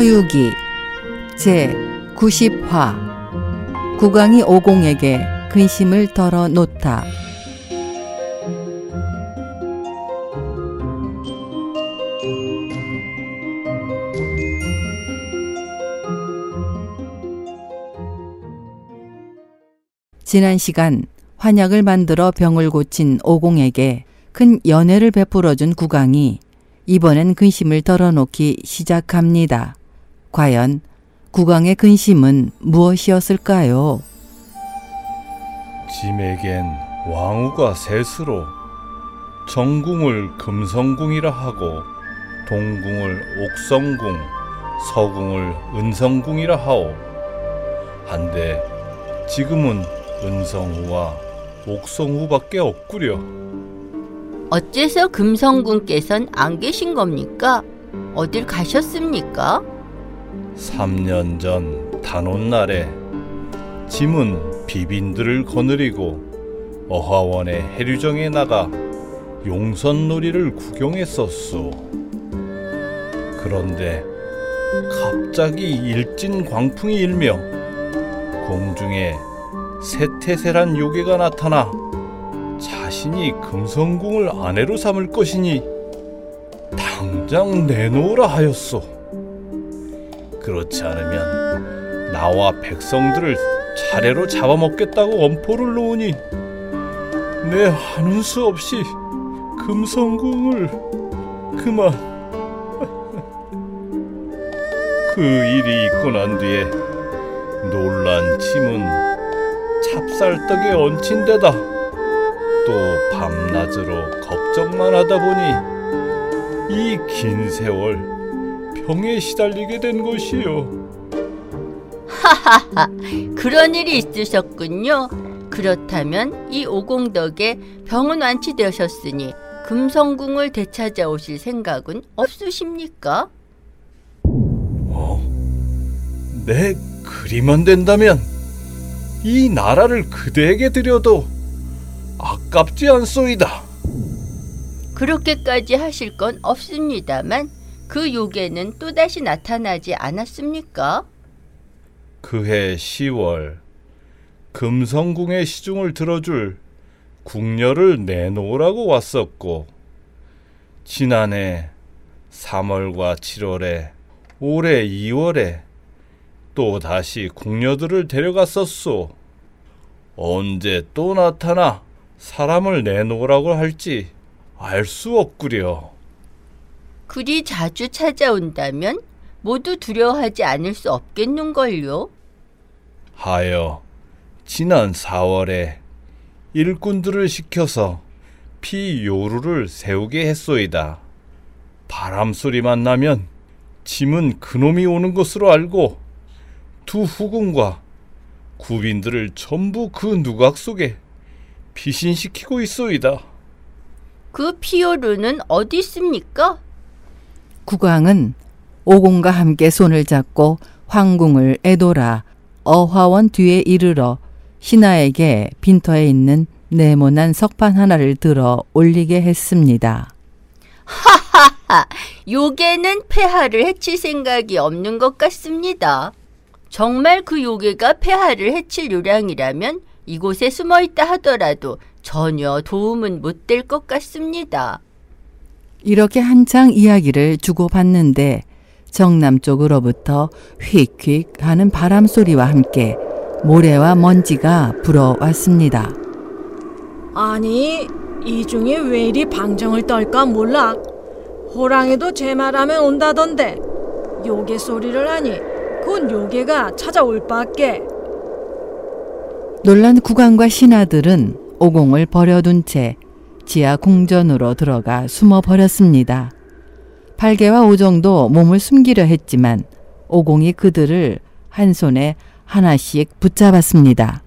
서유기 제 90화 국왕이 오공에게 근심을 덜어 놓다. 지난 시간 환약을 만들어 병을 고친 오공에게 큰 연애를 베풀어준 국왕이 이번엔 근심을 덜어놓기 시작합니다. 과연 국왕의 근심은 무엇이었을까요? 짐에겐 왕후가 셋으로 정궁을 금성궁이라 하고 동궁을 옥성궁, 서궁을 은성궁이라 하오. 한데 지금은 은성후와 옥성후밖에 없구려. 어째서 금성군께선 안 계신 겁니까? 어딜 가셨습니까? 3년 전 단오날에 짐은 비빈들을 거느리고 어화원의 해류정에 나가 용선놀이를 구경했었소. 그런데 갑자기 일진 광풍이 일며 공중에 세태세란 요괴가 나타나 자신이 금성궁을 아내로 삼을 것이니 당장 내놓으라 하였소. 그렇지 않으면 나와 백성들을 차례로 잡아먹겠다고 엄포를 놓으니 내 하는 수 없이 금성궁을 그만. 그 일이 있고 난 뒤에 놀란 침은 찹쌀떡에 얹힌 데다 또 밤낮으로 걱정만 하다 보니 이 긴 세월 병에 시달리게 된 것이요. 하하하, 그런 일이 있으셨군요. 그렇다면 이 오공덕에 병은 완치되셨으니 금성궁을 되찾아오실 생각은 없으십니까? 어? 내 그리만 된다면 이 나라를 그대에게 드려도 아깝지 않소이다. 그렇게까지 하실 건 없습니다만 그 요괴는 또다시 나타나지 않았습니까? 그해 10월 금성궁의 시중을 들어줄 궁녀를 내놓으라고 왔었고 지난해 3월과 7월에 올해 2월에 또 다시 궁녀들을 데려갔었소. 언제 또 나타나 사람을 내놓으라고 할지 알 수 없구려. 그리 자주 찾아온다면 모두 두려워하지 않을 수 없겠는걸요. 하여 지난 4월에 일꾼들을 시켜서 피요루를 세우게 했소이다. 바람 소리만 나면 짐은 그놈이 오는 것으로 알고 두 후궁과 구빈들을 전부 그 누각 속에 피신시키고 있소이다. 그 피오르는 어디 있습니까? 국왕은 오공과 함께 손을 잡고 황궁을 애돌아 어화원 뒤에 이르러 신하에게 빈터에 있는 네모난 석판 하나를 들어 올리게 했습니다. 하하하, 요괴는 폐하를 해칠 생각이 없는 것 같습니다. 정말 그 요괴가 폐하를 해칠 요량이라면 이곳에 숨어 있다 하더라도 전혀 도움은 못 될 것 같습니다. 이렇게 한창 이야기를 주고받는데 정남 쪽으로부터 휙휙 하는 바람 소리와 함께 모래와 먼지가 불어왔습니다. 아니, 이 중에 왜 이리 방정을 떨까 몰라. 호랑이도 제 말하면 온다던데. 요괴 소리를 하니 곧 요괴가 찾아올 밖에. 놀란 국왕과 신하들은 오공을 버려둔 채 지하 궁전으로 들어가 숨어 버렸습니다. 팔개와 오정도 몸을 숨기려 했지만 오공이 그들을 한 손에 하나씩 붙잡았습니다.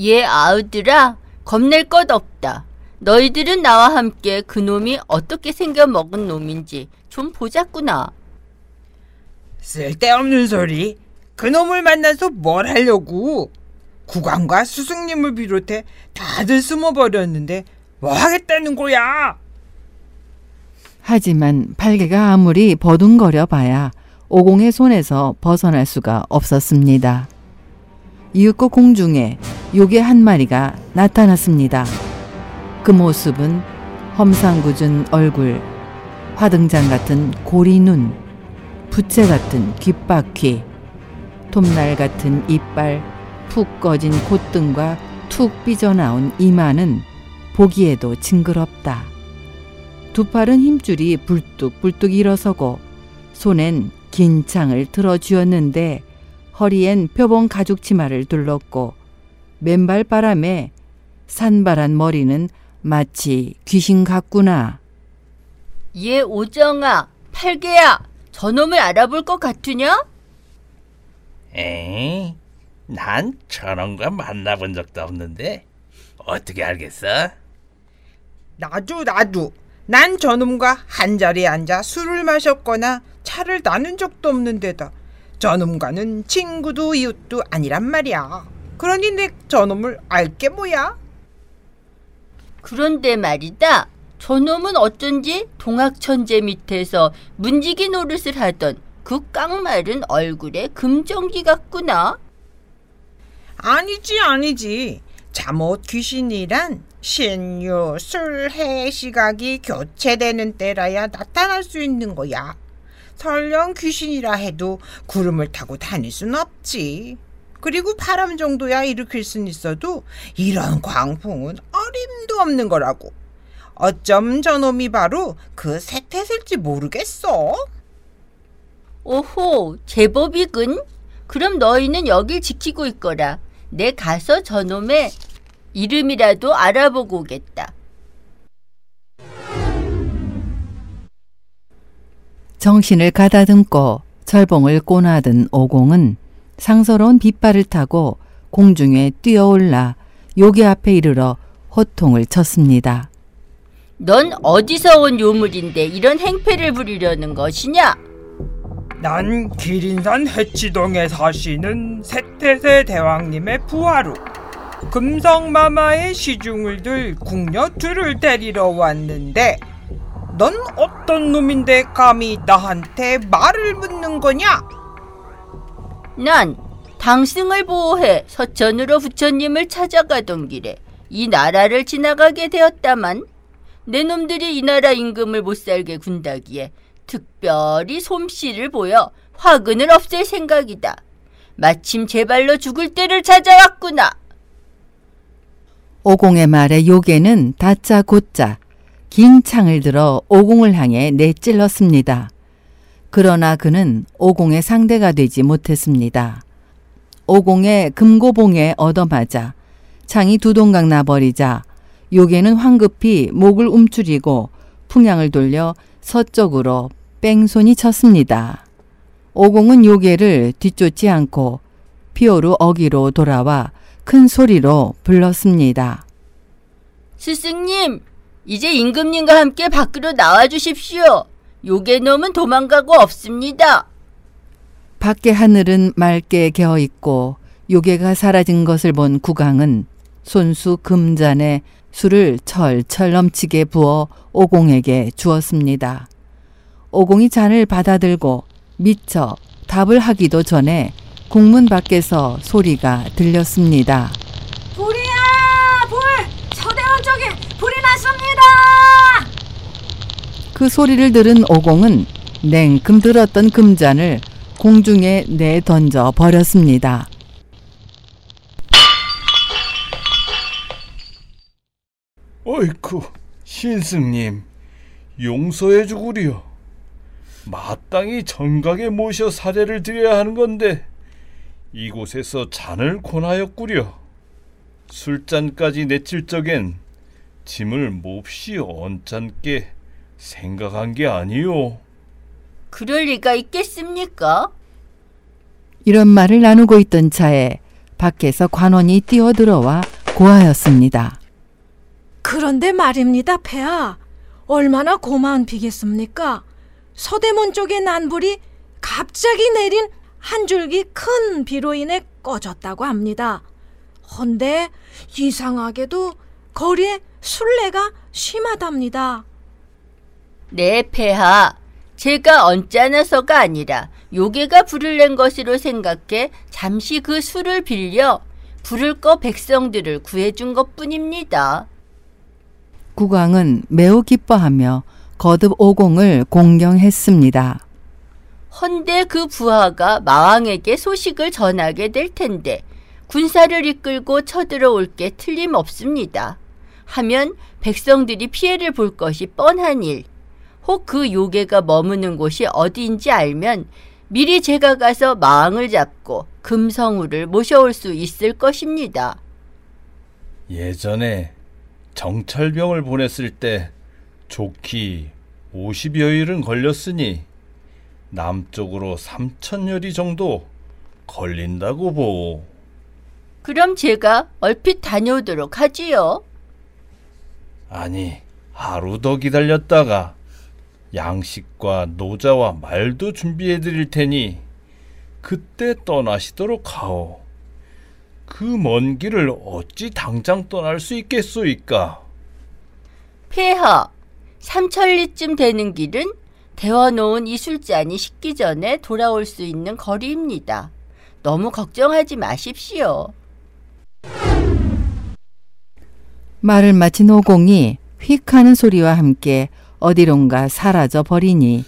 얘 아우들아, 겁낼 것 없다. 너희들은 나와 함께 그놈이 어떻게 생겨 먹은 놈인지 좀 보자꾸나. 쓸데없는 소리. 그놈을 만나서 뭘 하려고? 국왕과 스승님을 비롯해 다들 숨어버렸는데 뭐 하겠다는 거야? 하지만 팔개가 아무리 버둥거려 봐야 오공의 손에서 벗어날 수가 없었습니다. 이윽고 공중에 요괴 한 마리가 나타났습니다. 그 모습은 험상궂은 얼굴, 화등장 같은 고리 눈, 부채 같은 귓바퀴, 톱날 같은 이빨, 푹 꺼진 콧등과 툭 삐져나온 이마는 보기에도 징그럽다. 두 팔은 힘줄이 불뚝불뚝 일어서고 손엔 긴 창을 들어 쥐었는데 허리엔 표본 가죽 치마를 둘렀고 맨발 바람에 산발한 머리는 마치 귀신 같구나. 얘 오정아, 팔개야, 저놈을 알아볼 것 같으냐? 에이, 난 저놈과 만나본 적도 없는데 어떻게 알겠어? 나도 나도 난 저놈과 한 자리에 앉아 술을 마셨거나 차를 나눈 적도 없는데다 저놈과는 친구도 이웃도 아니란 말이야. 그러니 내 저놈을 알게 뭐야? 그런데 말이다. 저놈은 어쩐지 동학천재 밑에서 문지기 노릇을 하던 그 깡마른 얼굴에 금전기 같구나. 아니지 아니지. 잠옷 귀신이란 신유, 술, 해, 시각이 교체되는 때라야 나타날 수 있는 거야. 설령 귀신이라 해도 구름을 타고 다닐 순 없지. 그리고 바람 정도야 일으킬 순 있어도 이런 광풍은 어림도 없는 거라고. 어쩜 저놈이 바로 그 세태슬지 모르겠어. 오호, 제법이군. 그럼 너희는 여길 지키고 있거라. 내 가서 저놈의 이름이라도 알아보고 오겠다. 정신을 가다듬고 철봉을 꼬나든 오공은 상서로운 빗발을 타고 공중에 뛰어올라 요괴 앞에 이르러 호통을 쳤습니다. 넌 어디서 온 요물인데 이런 행패를 부리려는 것이냐? 난 기린산 해치동에 사시는 세태세 대왕님의 부하로 금성마마의 시중을 들 궁녀 둘을 데리러 왔는데 넌 어떤 놈인데 감히 나한테 말을 묻는 거냐? 난 당승을 보호해 서천으로 부처님을 찾아가던 길에 이 나라를 지나가게 되었다만 내 놈들이 이 나라 임금을 못 살게 군다기에 특별히 솜씨를 보여 화근을 없앨 생각이다. 마침 제 발로 죽을 때를 찾아왔구나. 오공의 말에 요괴는 다짜 곧자 긴 창을 들어 오공을 향해 내찔렀습니다. 그러나 그는 오공의 상대가 되지 못했습니다. 오공의 금고봉에 얻어맞아 창이 두 동강 나버리자 요괴는 황급히 목을 움츠리고 풍향을 돌려 서쪽으로 뺑손이 쳤습니다. 오공은 요괴를 뒤쫓지 않고 피오르 어기로 돌아와 큰 소리로 불렀습니다. 스승님, 이제 임금님과 함께 밖으로 나와 주십시오. 요괴놈은 도망가고 없습니다. 밖의 하늘은 맑게 개어 있고 요괴가 사라진 것을 본 국왕은 손수 금잔에 술을 철철 넘치게 부어 오공에게 주었습니다. 오공이 잔을 받아들고 미처 답을 하기도 전에 국문 밖에서 소리가 들렸습니다. 불이야! 불! 서대원 쪽에 불이 났습니다! 그 소리를 들은 오공은 냉큼 들었던 금잔을 공중에 내던져 버렸습니다. 어이쿠, 신승님, 용서해 주구려. 마땅히 정각에 모셔 사례를 드려야 하는 건데 이곳에서 잔을 권하였구려. 술잔까지 내칠 적엔 짐을 몹시 언짢게 생각한 게 아니요. 그럴 리가 있겠습니까? 이런 말을 나누고 있던 차에 밖에서 관원이 뛰어들어와 고하였습니다. 그런데 말입니다, 폐하. 얼마나 고마운 비겠습니까? 서대문 쪽의 난불이 갑자기 내린 한 줄기 큰 비로 인해 꺼졌다고 합니다. 헌데 이상하게도 거리에 술래가 심하답니다. 네, 폐하. 제가 언짢아서가 아니라 요괴가 불을 낸 것으로 생각해 잠시 그 술을 빌려 불을 꺼 백성들을 구해준 것 뿐입니다. 국왕은 매우 기뻐하며 거듭 오공을 공경했습니다. 헌데 그 부하가 마왕에게 소식을 전하게 될 텐데 군사를 이끌고 쳐들어올 게 틀림없습니다. 하면 백성들이 피해를 볼 것이 뻔한 일. 혹 그 요괴가 머무는 곳이 어디인지 알면 미리 제가 가서 마왕을 잡고 금성우를 모셔올 수 있을 것입니다. 예전에 정찰병을 보냈을 때 좋기 50여일은 걸렸으니 남쪽으로 3천여리 정도 걸린다고 보. 그럼 제가 얼핏 다녀오도록 하지요. 아니, 하루 더 기다렸다가 양식과 노자와 말도 준비해 드릴 테니 그때 떠나시도록 하오. 그 먼 길을 어찌 당장 떠날 수 있겠소이까? 폐하, 삼천리쯤 되는 길은 데워놓은 이 술잔이 식기 전에 돌아올 수 있는 거리입니다. 너무 걱정하지 마십시오. 말을 마친 오공이 휙 하는 소리와 함께 어디론가 사라져 버리니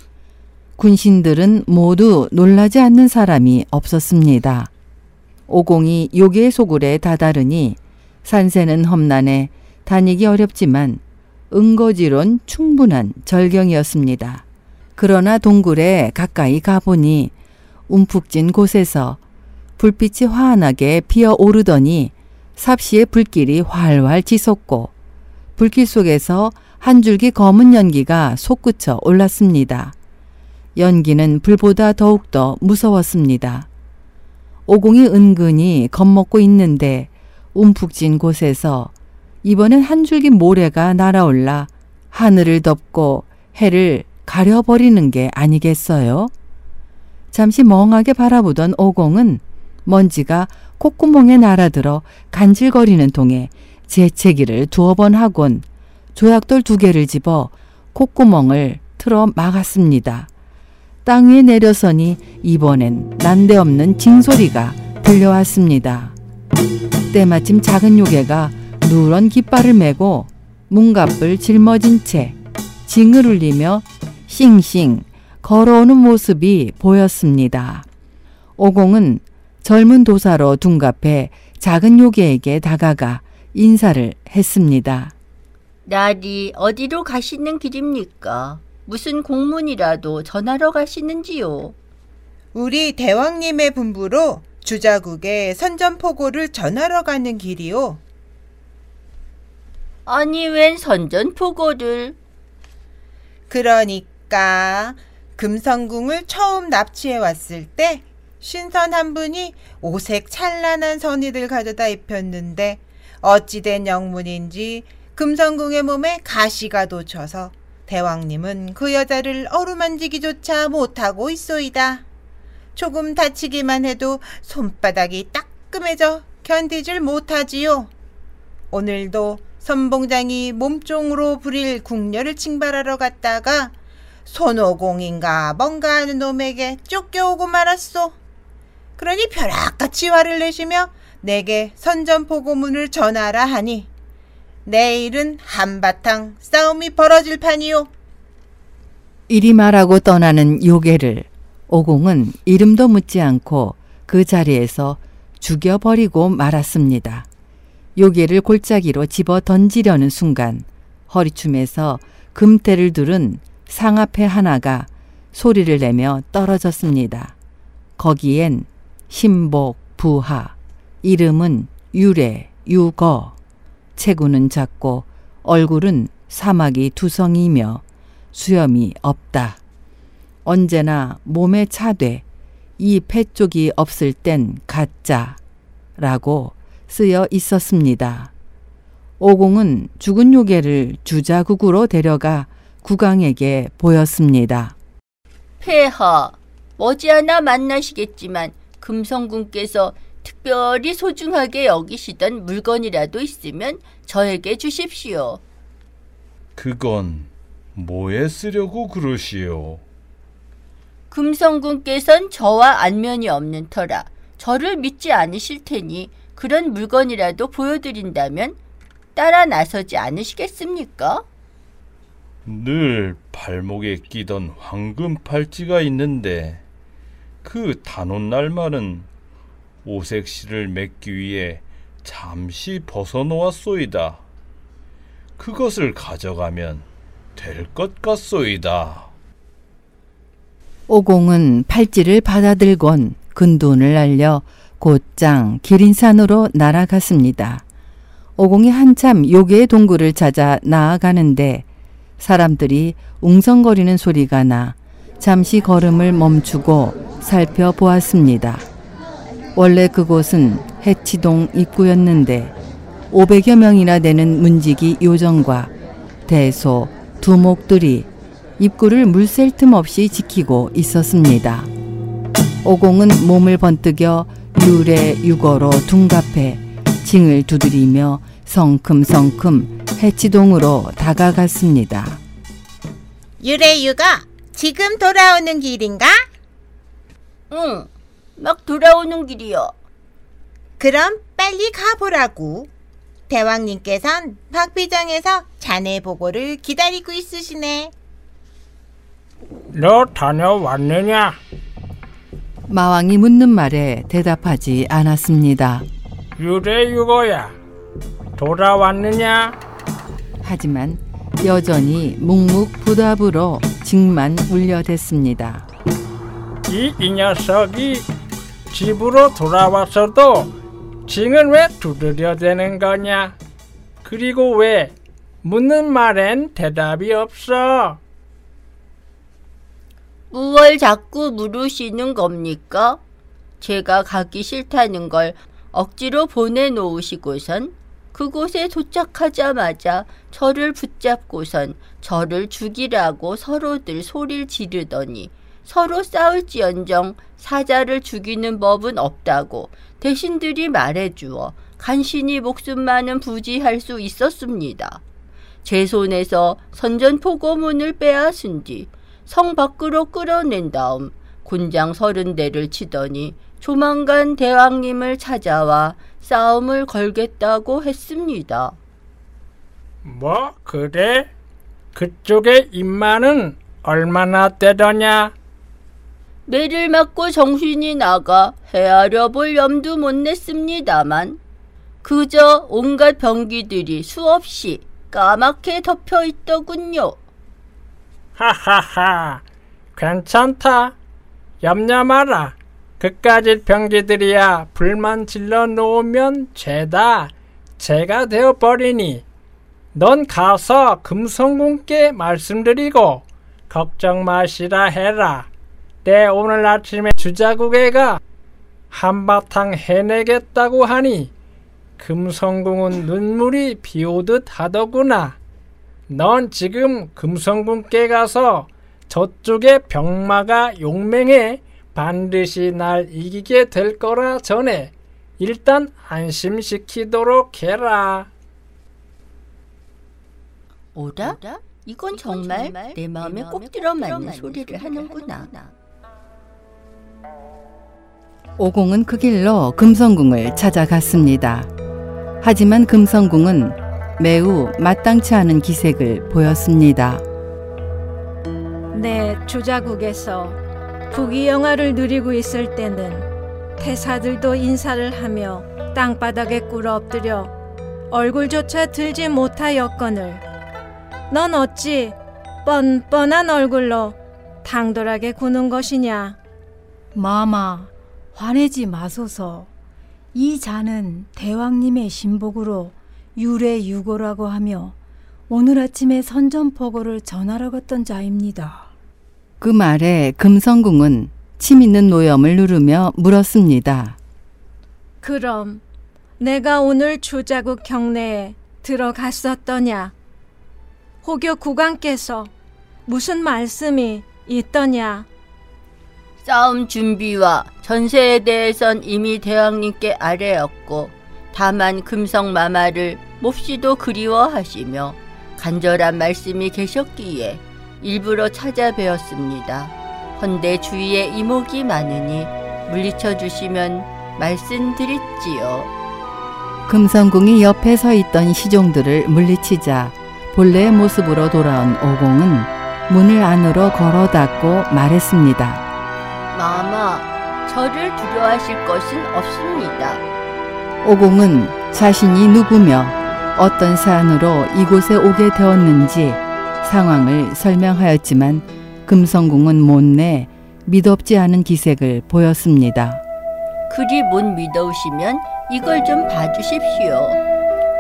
군신들은 모두 놀라지 않는 사람이 없었습니다. 오공이 요괴의 소굴에 다다르니 산세는 험난해 다니기 어렵지만 응거지론 충분한 절경이었습니다. 그러나 동굴에 가까이 가보니 움푹진 곳에서 불빛이 환하게 피어오르더니 삽시의 불길이 활활 치솟고 불길 속에서 한 줄기 검은 연기가 솟구쳐 올랐습니다. 연기는 불보다 더욱더 무서웠습니다. 오공이 은근히 겁먹고 있는데 움푹진 곳에서 이번엔 한 줄기 모래가 날아올라 하늘을 덮고 해를 가려버리는 게 아니겠어요? 잠시 멍하게 바라보던 오공은 먼지가 콧구멍에 날아들어 간질거리는 통에 재채기를 두어 번 하곤 조약돌 두 개를 집어 콧구멍을 틀어 막았습니다. 땅 위에 내려서니 이번엔 난데없는 징소리가 들려왔습니다. 때마침 작은 요괴가 누런 깃발을 메고 문갑을 짊어진 채 징을 울리며 싱싱 걸어오는 모습이 보였습니다. 오공은 젊은 도사로 둔갑해 작은 요괴에게 다가가 인사를 했습니다. 날이 어디로 가시는 길입니까? 무슨 공문이라도 전하러 가시는지요? 우리 대왕님의 분부로 주자국에 선전포고를 전하러 가는 길이요. 아니 웬 선전포고를 그러니까 금성궁을 처음 납치해 왔을 때 신선 한 분이 오색 찬란한 선의를 가져다 입혔는데 어찌된 영문인지 금성궁의 몸에 가시가 돋쳐서 대왕님은 그 여자를 어루만지기조차 못하고 있소이다. 조금 다치기만 해도 손바닥이 따끔해져 견디질 못하지요. 오늘도 선봉장이 몸종으로 부릴 궁녀를 징발하러 갔다가 손오공인가 뭔가 하는 놈에게 쫓겨오고 말았소. 그러니 벼락같이 화를 내시며 내게 선전포고문을 전하라 하니 내일은 한바탕 싸움이 벌어질 판이요. 이리 말하고 떠나는 요괴를 오공은 이름도 묻지 않고 그 자리에서 죽여버리고 말았습니다. 요괴를 골짜기로 집어 던지려는 순간 허리춤에서 금태를 두른 상아패 하나가 소리를 내며 떨어졌습니다. 거기엔 신복, 부하, 이름은 유래, 유거, 체구는 작고 얼굴은 사막이 두성이며 수염이 없다. 언제나 몸에 차되 이 폐 쪽이 없을 땐 가짜라고 쓰여 있었습니다. 오공은 죽은 요괴를 주자국으로 데려가 국왕에게 보였습니다. 폐하, 머지않아 만나시겠지만 금성군께서 특별히 소중하게 여기시던 물건이라도 있으면 저에게 주십시오. 그건 뭐에 쓰려고 그러시오? 금성군께선 저와 안면이 없는 터라 저를 믿지 않으실 테니 그런 물건이라도 보여드린다면 따라 나서지 않으시겠습니까? 늘 발목에 끼던 황금 팔찌가 있는데 그 단온 날만은 오색실을 맺기 위해 잠시 벗어놓았소이다. 그것을 가져가면 될 것 같소이다. 오공은 팔찌를 받아들곤 근돈을 알려 곧장 기린산으로 날아갔습니다. 오공이 한참 요괴의 동굴을 찾아 나아가는데 사람들이 웅성거리는 소리가 나 잠시 걸음을 멈추고 살펴보았습니다. 원래 그곳은 해치동 입구였는데 500여 명이나 되는 문지기 요정과 대소, 두목들이 입구를 물샐 틈 없이 지키고 있었습니다. 오공은 몸을 번뜩여 유래 유거로 둔갑해 징을 두드리며 성큼성큼 해치동으로 다가갔습니다. 유래유가 지금 돌아오는 길인가? 응, 막 돌아오는 길이요. 그럼 빨리 가보라고. 대왕님께선 박비장에서 자네 보고를 기다리고 있으시네. 너 다녀왔느냐? 마왕이 묻는 말에 대답하지 않았습니다. 유래유거야. 돌아왔느냐? 하지만 여전히 묵묵부답으로 징만 울려댔습니다. 이, 이 녀석이 집으로 돌아왔어도 징은 왜 두드려 대는 거냐? 그리고 왜 묻는 말엔 대답이 없어? 무얼 자꾸 물으시는 겁니까? 제가 가기 싫다는 걸 억지로 보내놓으시고선 그곳에 도착하자마자 저를 붙잡고선 저를 죽이라고 서로들 소리를 지르더니 서로 싸울지언정 사자를 죽이는 법은 없다고 대신들이 말해주어 간신히 목숨만은 부지할 수 있었습니다. 제 손에서 선전포고문을 빼앗은 뒤 성 밖으로 끌어낸 다음 곤장 서른 대를 치더니 조만간 대왕님을 찾아와 싸움을 걸겠다고 했습니다. 뭐 그래? 그쪽의 입만은 얼마나 떼더냐? 매를 맞고 정신이 나가 헤아려 볼 염도 못 냈습니다만 그저 온갖 병기들이 수없이 까맣게 덮여 있더군요. 하하하, 괜찮다. 염려 마라. 그까짓 병기들이야 불만 질러 놓으면 죄다 죄가 되어 버리니 넌 가서 금성군께 말씀드리고 걱정 마시라 해라. 내 오늘 아침에 주자국애가 한바탕 해내겠다고 하니 금성궁은 눈물이 비오듯 하더구나. 넌 지금 금성군께 가서 저쪽의 병마가 용맹해 반드시 날 이기게 될 거라 전에 일단 안심시키도록 해라. 오라? 이건 정말 내 마음에 꼭 들어 맞는 소리를 하는구나. 오공은 그 길로 금성궁을 찾아갔습니다. 하지만 금성궁은 매우 마땅치 않은 기색을 보였습니다. 내 주자국에서 부귀영화를 누리고 있을 때는 태사들도 인사를 하며 땅바닥에 꿇어 엎드려 얼굴조차 들지 못하였거늘 넌 어찌 뻔뻔한 얼굴로 당돌하게 구는 것이냐 마마, 화내지 마소서. 이 잔은 대왕님의 신복으로 유래유고라고 하며 오늘 아침에 선전포고를 전하러 갔던 자입니다. 그 말에 금성궁은 침 있는 노염을 누르며 물었습니다. 그럼 내가 오늘 주자국 경내에 들어갔었더냐? 혹여 국왕께서 무슨 말씀이 있더냐? 싸움 준비와 전세에 대해선 이미 대왕님께 아뢰었고 다만 금성마마를 몹시도 그리워하시며 간절한 말씀이 계셨기에 일부러 찾아뵈었습니다. 헌데 주위에 이목이 많으니 물리쳐 주시면 말씀드렸지요. 금성궁이 옆에 서 있던 시종들을 물리치자 본래의 모습으로 돌아온 오공은 문을 안으로 걸어 닫고 말했습니다. 마마, 저를 두려워하실 것은 없습니다. 오공은 자신이 누구며 어떤 사안으로 이곳에 오게 되었는지 상황을 설명하였지만 금성궁은 못내 믿업지 않은 기색을 보였습니다. 그리 못 믿어오시면 이걸 좀 봐주십시오.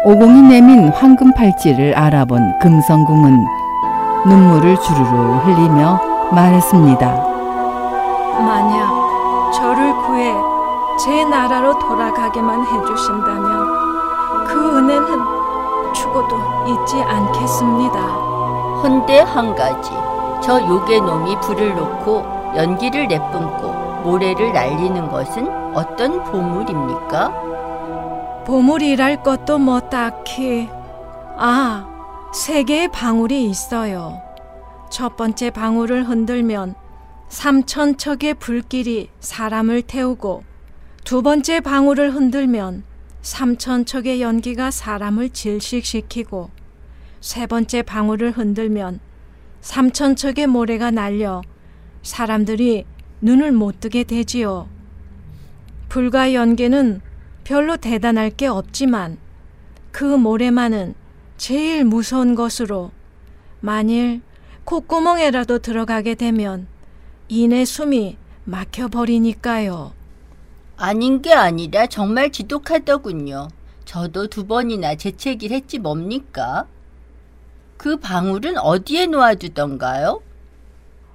오공이 내민 황금 팔찌를 알아본 금성궁은 눈물을 주르르 흘리며 말했습니다. 만약 저를 구해 제 나라로 돌아가게만 해주신다면 그 은혜는 죽어도 잊지 않겠습니다. 헌데 한 가지, 저 요괴 놈이 불을 놓고 연기를 내뿜고 모래를 날리는 것은 어떤 보물입니까? 보물이랄 것도 뭐 딱히 아, 세 개의 방울이 있어요. 첫 번째 방울을 흔들면 삼천 척의 불길이 사람을 태우고 두 번째 방울을 흔들면 삼천 척의 연기가 사람을 질식시키고 세 번째 방울을 흔들면 삼천 척의 모래가 날려 사람들이 눈을 못 뜨게 되지요. 불과 연기는 별로 대단할 게 없지만 그 모래만은 제일 무서운 것으로 만일 콧구멍에라도 들어가게 되면 이내 숨이 막혀버리니까요. 아닌 게 아니라 정말 지독하더군요. 저도 두 번이나 재채기를 했지 뭡니까? 그 방울은 어디에 놓아두던가요?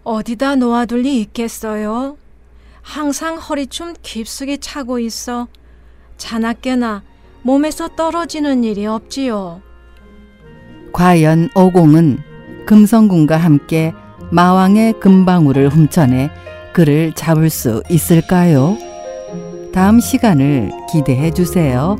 어디다 놓아둘 리 있겠어요? 항상 허리춤 깊숙이 차고 있어 자나깨나 몸에서 떨어지는 일이 없지요. 과연 오공은 금성궁과 함께 마왕의 금방울을 훔쳐내 그를 잡을 수 있을까요? 다음 시간을 기대해 주세요.